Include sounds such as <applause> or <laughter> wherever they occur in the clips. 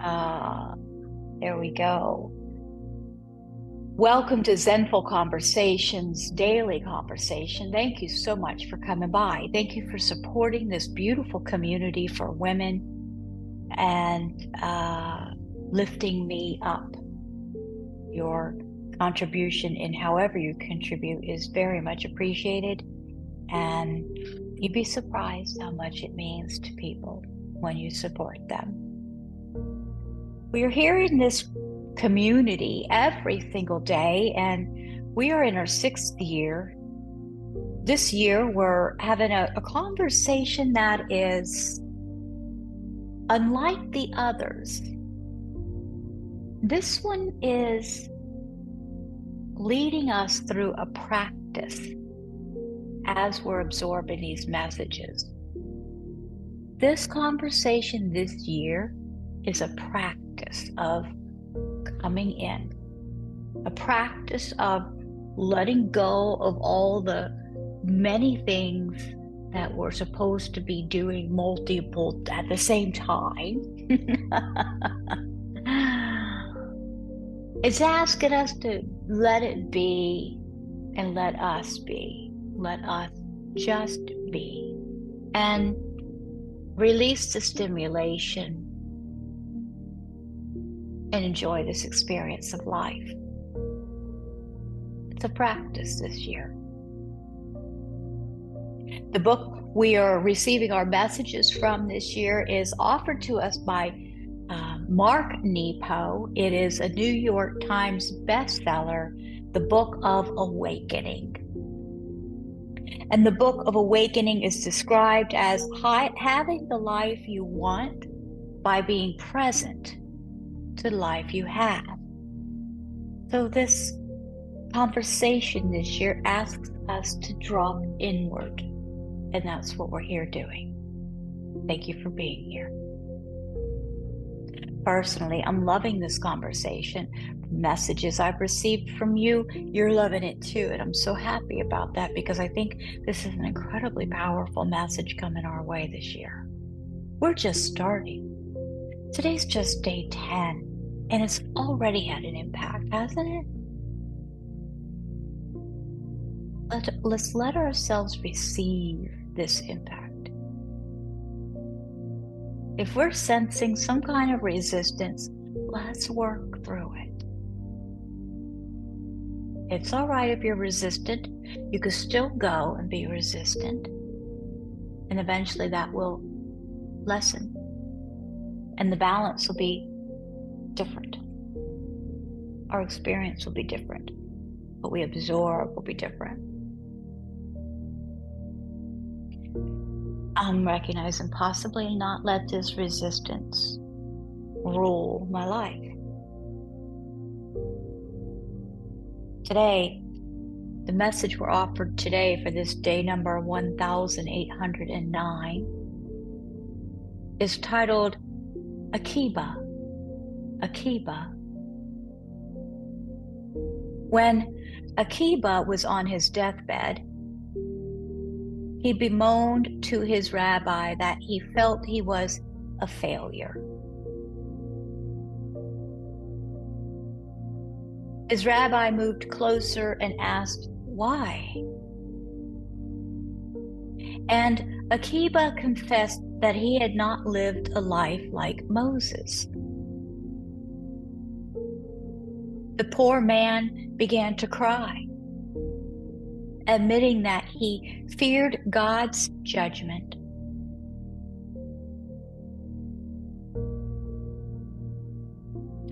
Ah, there we go. Welcome to Zenful Conversations, daily conversation. Thank you so much for coming by. Thank you for supporting this beautiful community for women and uh, lifting me up. Your contribution in however you contribute is very much appreciated. And you'd be surprised how much it means to people when you support them. We are here in this community every single day, and we are in our sixth year. This year, we're having a, a conversation that is unlike the others. This one is leading us through a practice as we're absorbing these messages. This conversation this year is a practice of coming in, a practice of letting go of all the many things that we're supposed to be doing multiple at the same time. <laughs> it's asking us to let it be and let us be. Let us just be. And release the stimulation and enjoy this experience of life. It's a practice this year. The book we are receiving our messages from this year is offered to us by uh, Mark Nepo. It is a New York Times bestseller, The Book of Awakening. And the Book of Awakening is described as having the life you want by being present to life you have. So, this conversation this year asks us to drop inward, and that's what we're here doing. Thank you for being here. Personally, I'm loving this conversation. Messages I've received from you, you're loving it too. And I'm so happy about that because I think this is an incredibly powerful message coming our way this year. We're just starting. Today's just day 10 and it's already had an impact, hasn't it? Let, let's let ourselves receive this impact. If we're sensing some kind of resistance, let's work through it. It's all right if you're resistant. You can still go and be resistant. And eventually that will lessen. And the balance will be different. Our experience will be different. What we absorb will be different. I'm recognizing possibly not let this resistance rule my life. Today, the message we're offered today for this day number 1809 is titled Akiba Akiba. When Akiba was on his deathbed, he bemoaned to his rabbi that he felt he was a failure. His rabbi moved closer and asked, Why? And Akiba confessed that he had not lived a life like Moses. The poor man began to cry, admitting that he feared God's judgment.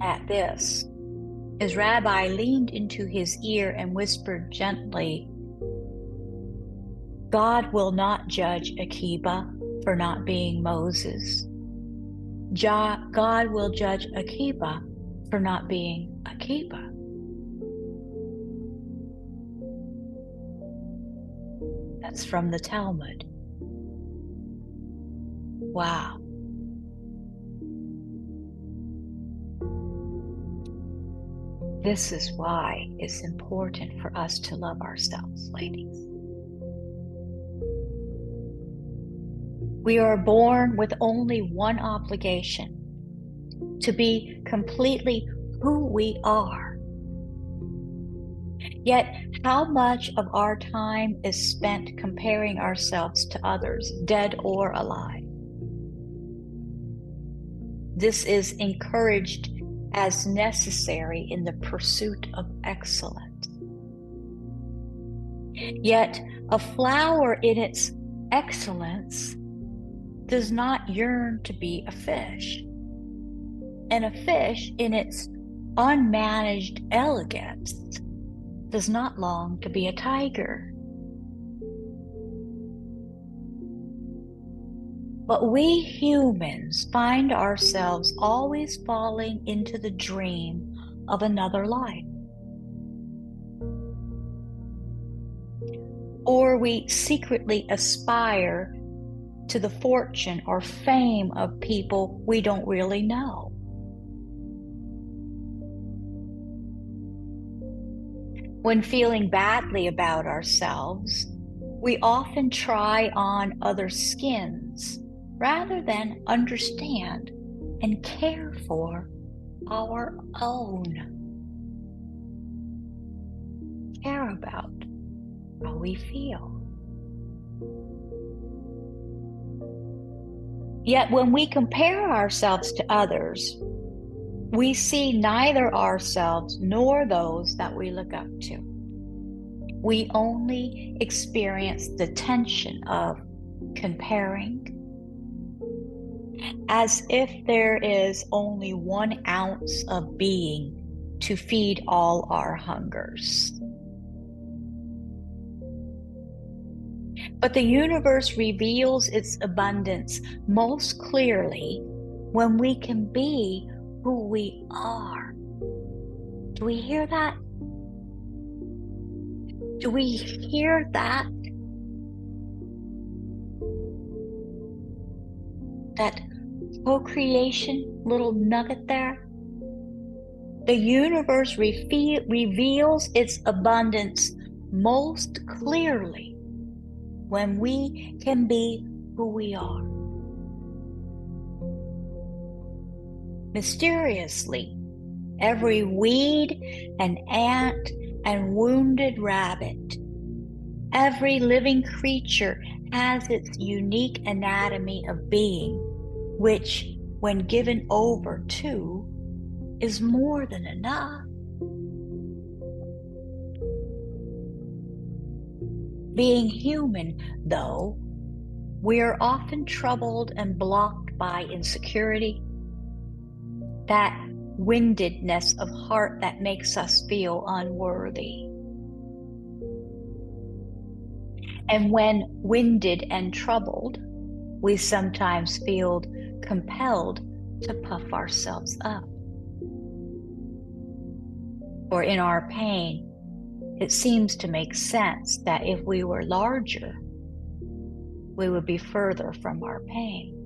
At this, his rabbi leaned into his ear and whispered gently, God will not judge Akiba for not being Moses. God will judge Akiba for not being Akiba. That's from the Talmud. Wow. This is why it's important for us to love ourselves, ladies. We are born with only one obligation to be completely who we are. Yet, how much of our time is spent comparing ourselves to others, dead or alive? This is encouraged as necessary in the pursuit of excellence. Yet, a flower in its excellence does not yearn to be a fish. And a fish in its unmanaged elegance does not long to be a tiger. But we humans find ourselves always falling into the dream of another life. Or we secretly aspire to the fortune or fame of people we don't really know. When feeling badly about ourselves, we often try on other skins rather than understand and care for our own. Care about how we feel. Yet when we compare ourselves to others, we see neither ourselves nor those that we look up to. We only experience the tension of comparing, as if there is only one ounce of being to feed all our hungers. But the universe reveals its abundance most clearly when we can be who we are. Do we hear that? Do we hear that? That co creation little nugget there? The universe reveals its abundance most clearly when we can be who we are. Mysteriously, every weed and ant and wounded rabbit, every living creature has its unique anatomy of being which, when given over to, is more than enough. Being human, though, we are often troubled and blocked by insecurity, that windedness of heart that makes us feel unworthy. And when winded and troubled, we sometimes feel compelled to puff ourselves up. Or in our pain, it seems to make sense that if we were larger, we would be further from our pain.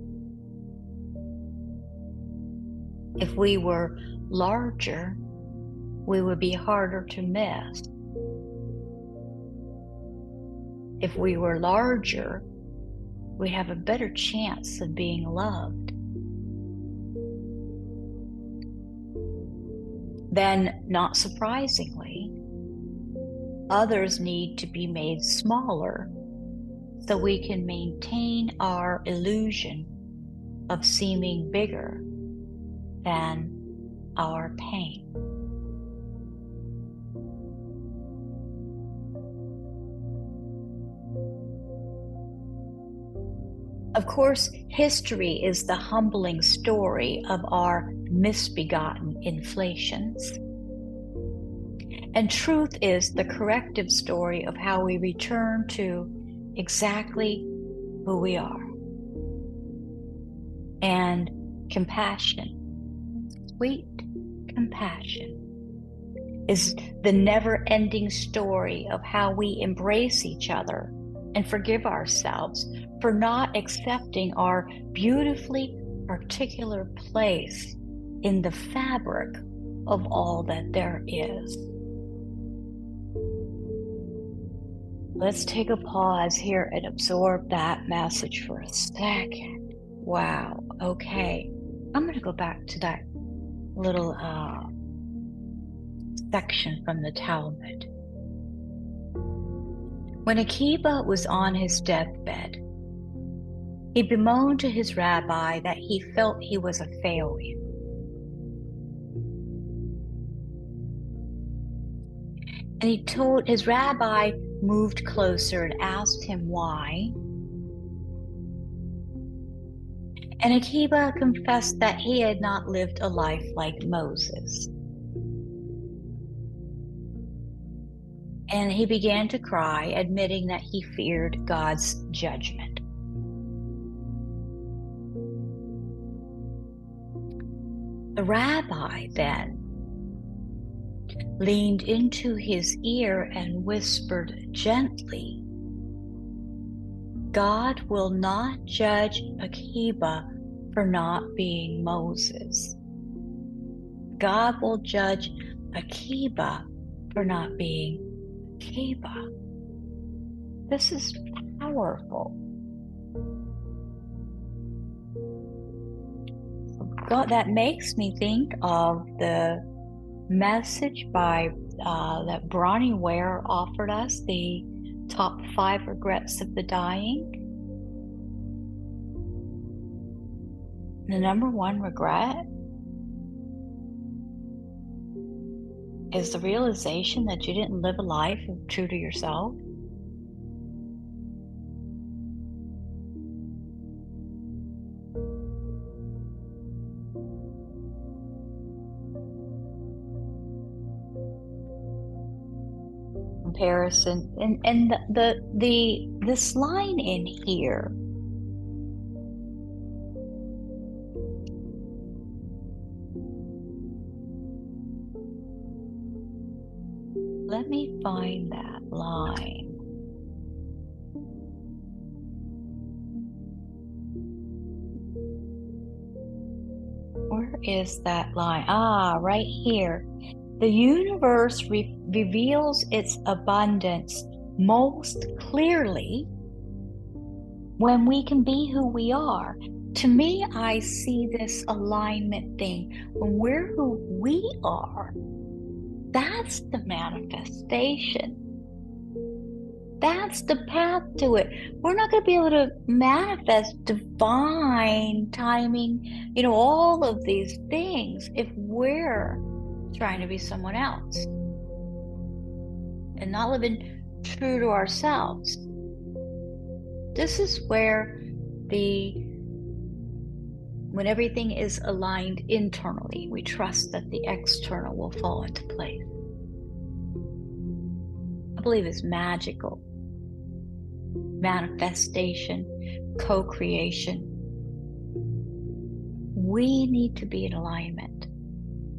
If we were larger, we would be harder to miss. If we were larger, we have a better chance of being loved. Then, not surprisingly, others need to be made smaller so we can maintain our illusion of seeming bigger than our pain. Of course, history is the humbling story of our misbegotten inflations. And truth is the corrective story of how we return to exactly who we are. And compassion, sweet compassion, is the never ending story of how we embrace each other and forgive ourselves for not accepting our beautifully particular place in the fabric of all that there is. Let's take a pause here and absorb that message for a second. Wow, okay. I'm going to go back to that little uh, section from the Talmud. When Akiba was on his deathbed, he bemoaned to his rabbi that he felt he was a failure. And he told his rabbi moved closer and asked him why. And Akiba confessed that he had not lived a life like Moses. And he began to cry, admitting that he feared God's judgment. The rabbi then leaned into his ear and whispered gently, God will not judge Akiba for not being Moses. God will judge Akiba for not being Akiba. This is powerful. God, that makes me think of the message by uh, that Bronnie Ware offered us, the top five regrets of the dying. The number one regret is the realization that you didn't live a life true to yourself. Comparison and and the, the the this line in here. Let me find that line. Where is that line? Ah right here the universe re- reveals its abundance most clearly when we can be who we are. To me, I see this alignment thing. When we're who we are, that's the manifestation. That's the path to it. We're not going to be able to manifest divine timing, you know, all of these things if we're trying to be someone else and not living true to ourselves. This is where the when everything is aligned internally, we trust that the external will fall into place. I believe it's magical. Manifestation, co creation. We need to be in alignment.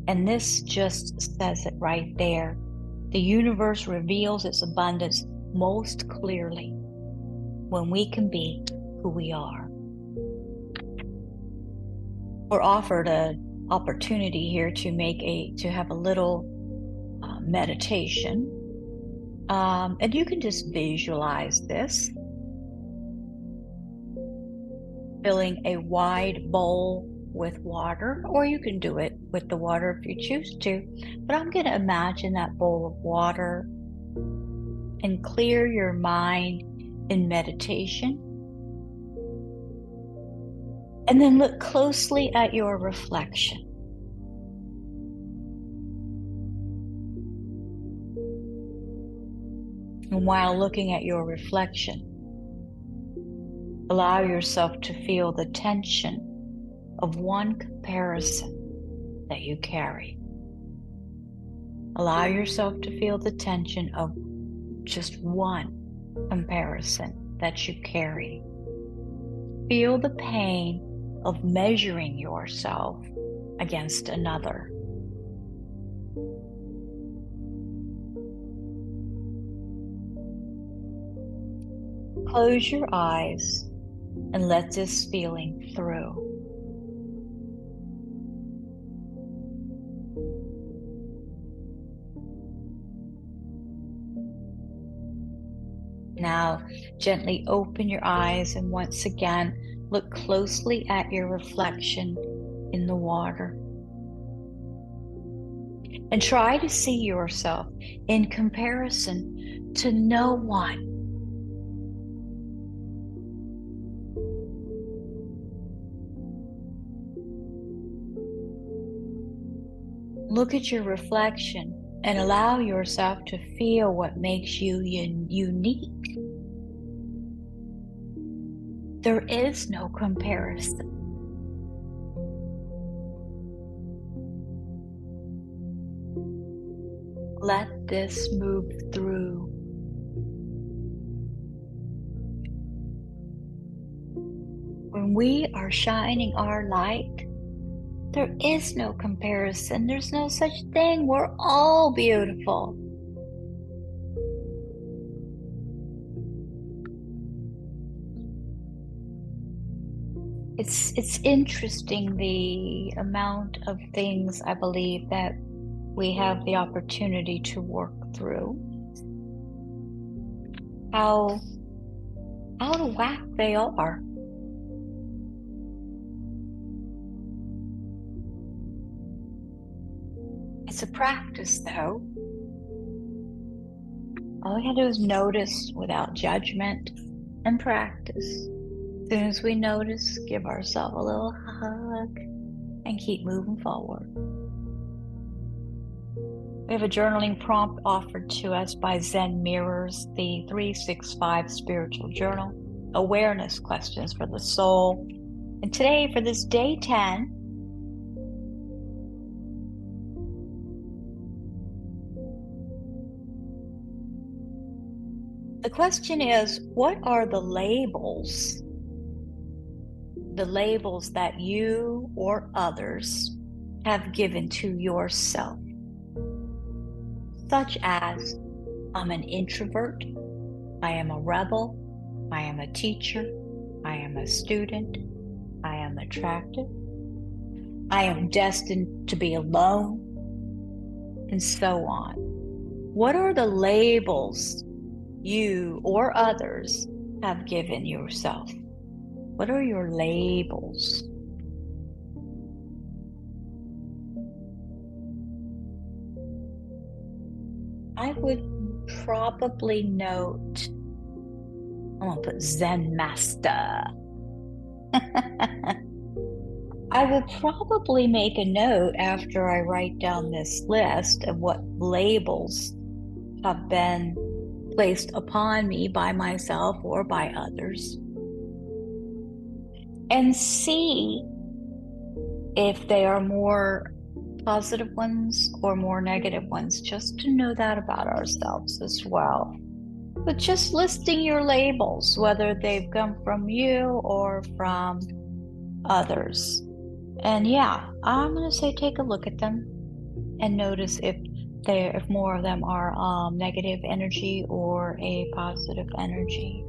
And this just says it right there. The universe reveals its abundance most clearly when we can be who we are. We're offered an opportunity here to make a to have a little uh, meditation, um, and you can just visualize this, filling a wide bowl with water, or you can do it with the water if you choose to. But I'm going to imagine that bowl of water and clear your mind in meditation. And then look closely at your reflection. And while looking at your reflection, allow yourself to feel the tension of one comparison that you carry. Allow yourself to feel the tension of just one comparison that you carry. Feel the pain of measuring yourself against another. Close your eyes and let this feeling through. Now, gently open your eyes and once again look closely at your reflection in the water. And try to see yourself in comparison to no one. Look at your reflection and allow yourself to feel what makes you un- unique. There is no comparison. Let this move through. When we are shining our light, there is no comparison. There's no such thing. We're all beautiful. It's it's interesting the amount of things I believe that we have the opportunity to work through. How out of whack they are. It's a practice, though. All we gotta do is notice without judgment and practice. As soon as we notice, give ourselves a little hug and keep moving forward. We have a journaling prompt offered to us by Zen Mirrors, the 365 Spiritual Journal, awareness questions for the soul. And today, for this day 10, The question is what are the labels? The labels that you or others have given to yourself, such as I'm an introvert, I am a rebel, I am a teacher, I am a student, I am attractive, I am destined to be alone, and so on. What are the labels you or others have given yourself? What are your labels? I would probably note, I'm to put Zen Master. <laughs> I will probably make a note after I write down this list of what labels have been placed upon me by myself or by others and see if they are more positive ones or more negative ones, just to know that about ourselves as well. But just listing your labels, whether they've come from you or from others. And yeah, I'm going to say take a look at them and notice if there if more of them are um, negative energy or a positive energy.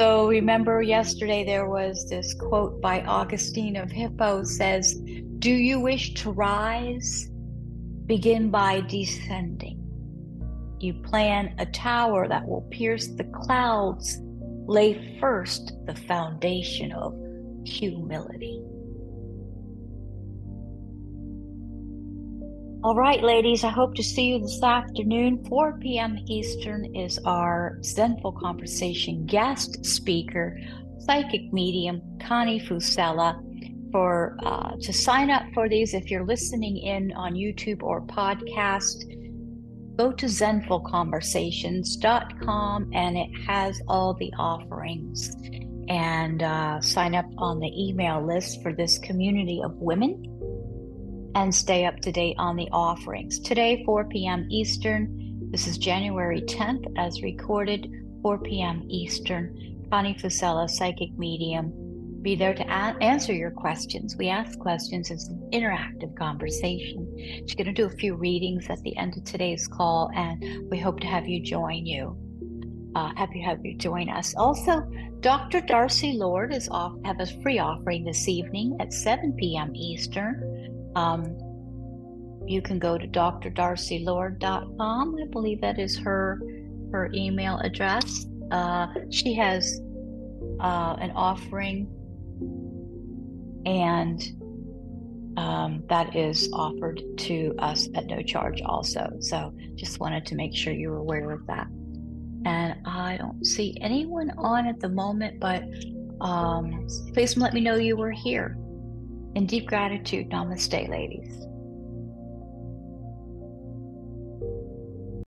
So remember yesterday there was this quote by Augustine of Hippo says, "Do you wish to rise? Begin by descending. You plan a tower that will pierce the clouds. Lay first the foundation of humility." All right, ladies, I hope to see you this afternoon. 4 p.m. Eastern is our Zenful Conversation guest speaker, psychic medium Connie Fusella. For uh, to sign up for these, if you're listening in on YouTube or podcast, go to zenfulconversations.com and it has all the offerings. And uh, sign up on the email list for this community of women and stay up to date on the offerings. Today, 4 p.m. Eastern. This is January 10th, as recorded, 4 p.m. Eastern. Connie Fusella, psychic medium. Be there to a- answer your questions. We ask questions. It's an interactive conversation. She's going to do a few readings at the end of today's call, and we hope to have you join you. Uh, happy to have you join us. Also, Dr. Darcy Lord is off have a free offering this evening at 7 p.m. Eastern. Um, you can go to drdarcylord.com. I believe that is her her email address. Uh, she has uh, an offering, and um, that is offered to us at no charge also. So just wanted to make sure you were aware of that. And I don't see anyone on at the moment, but um, please let me know you were here. In deep gratitude, namaste, ladies.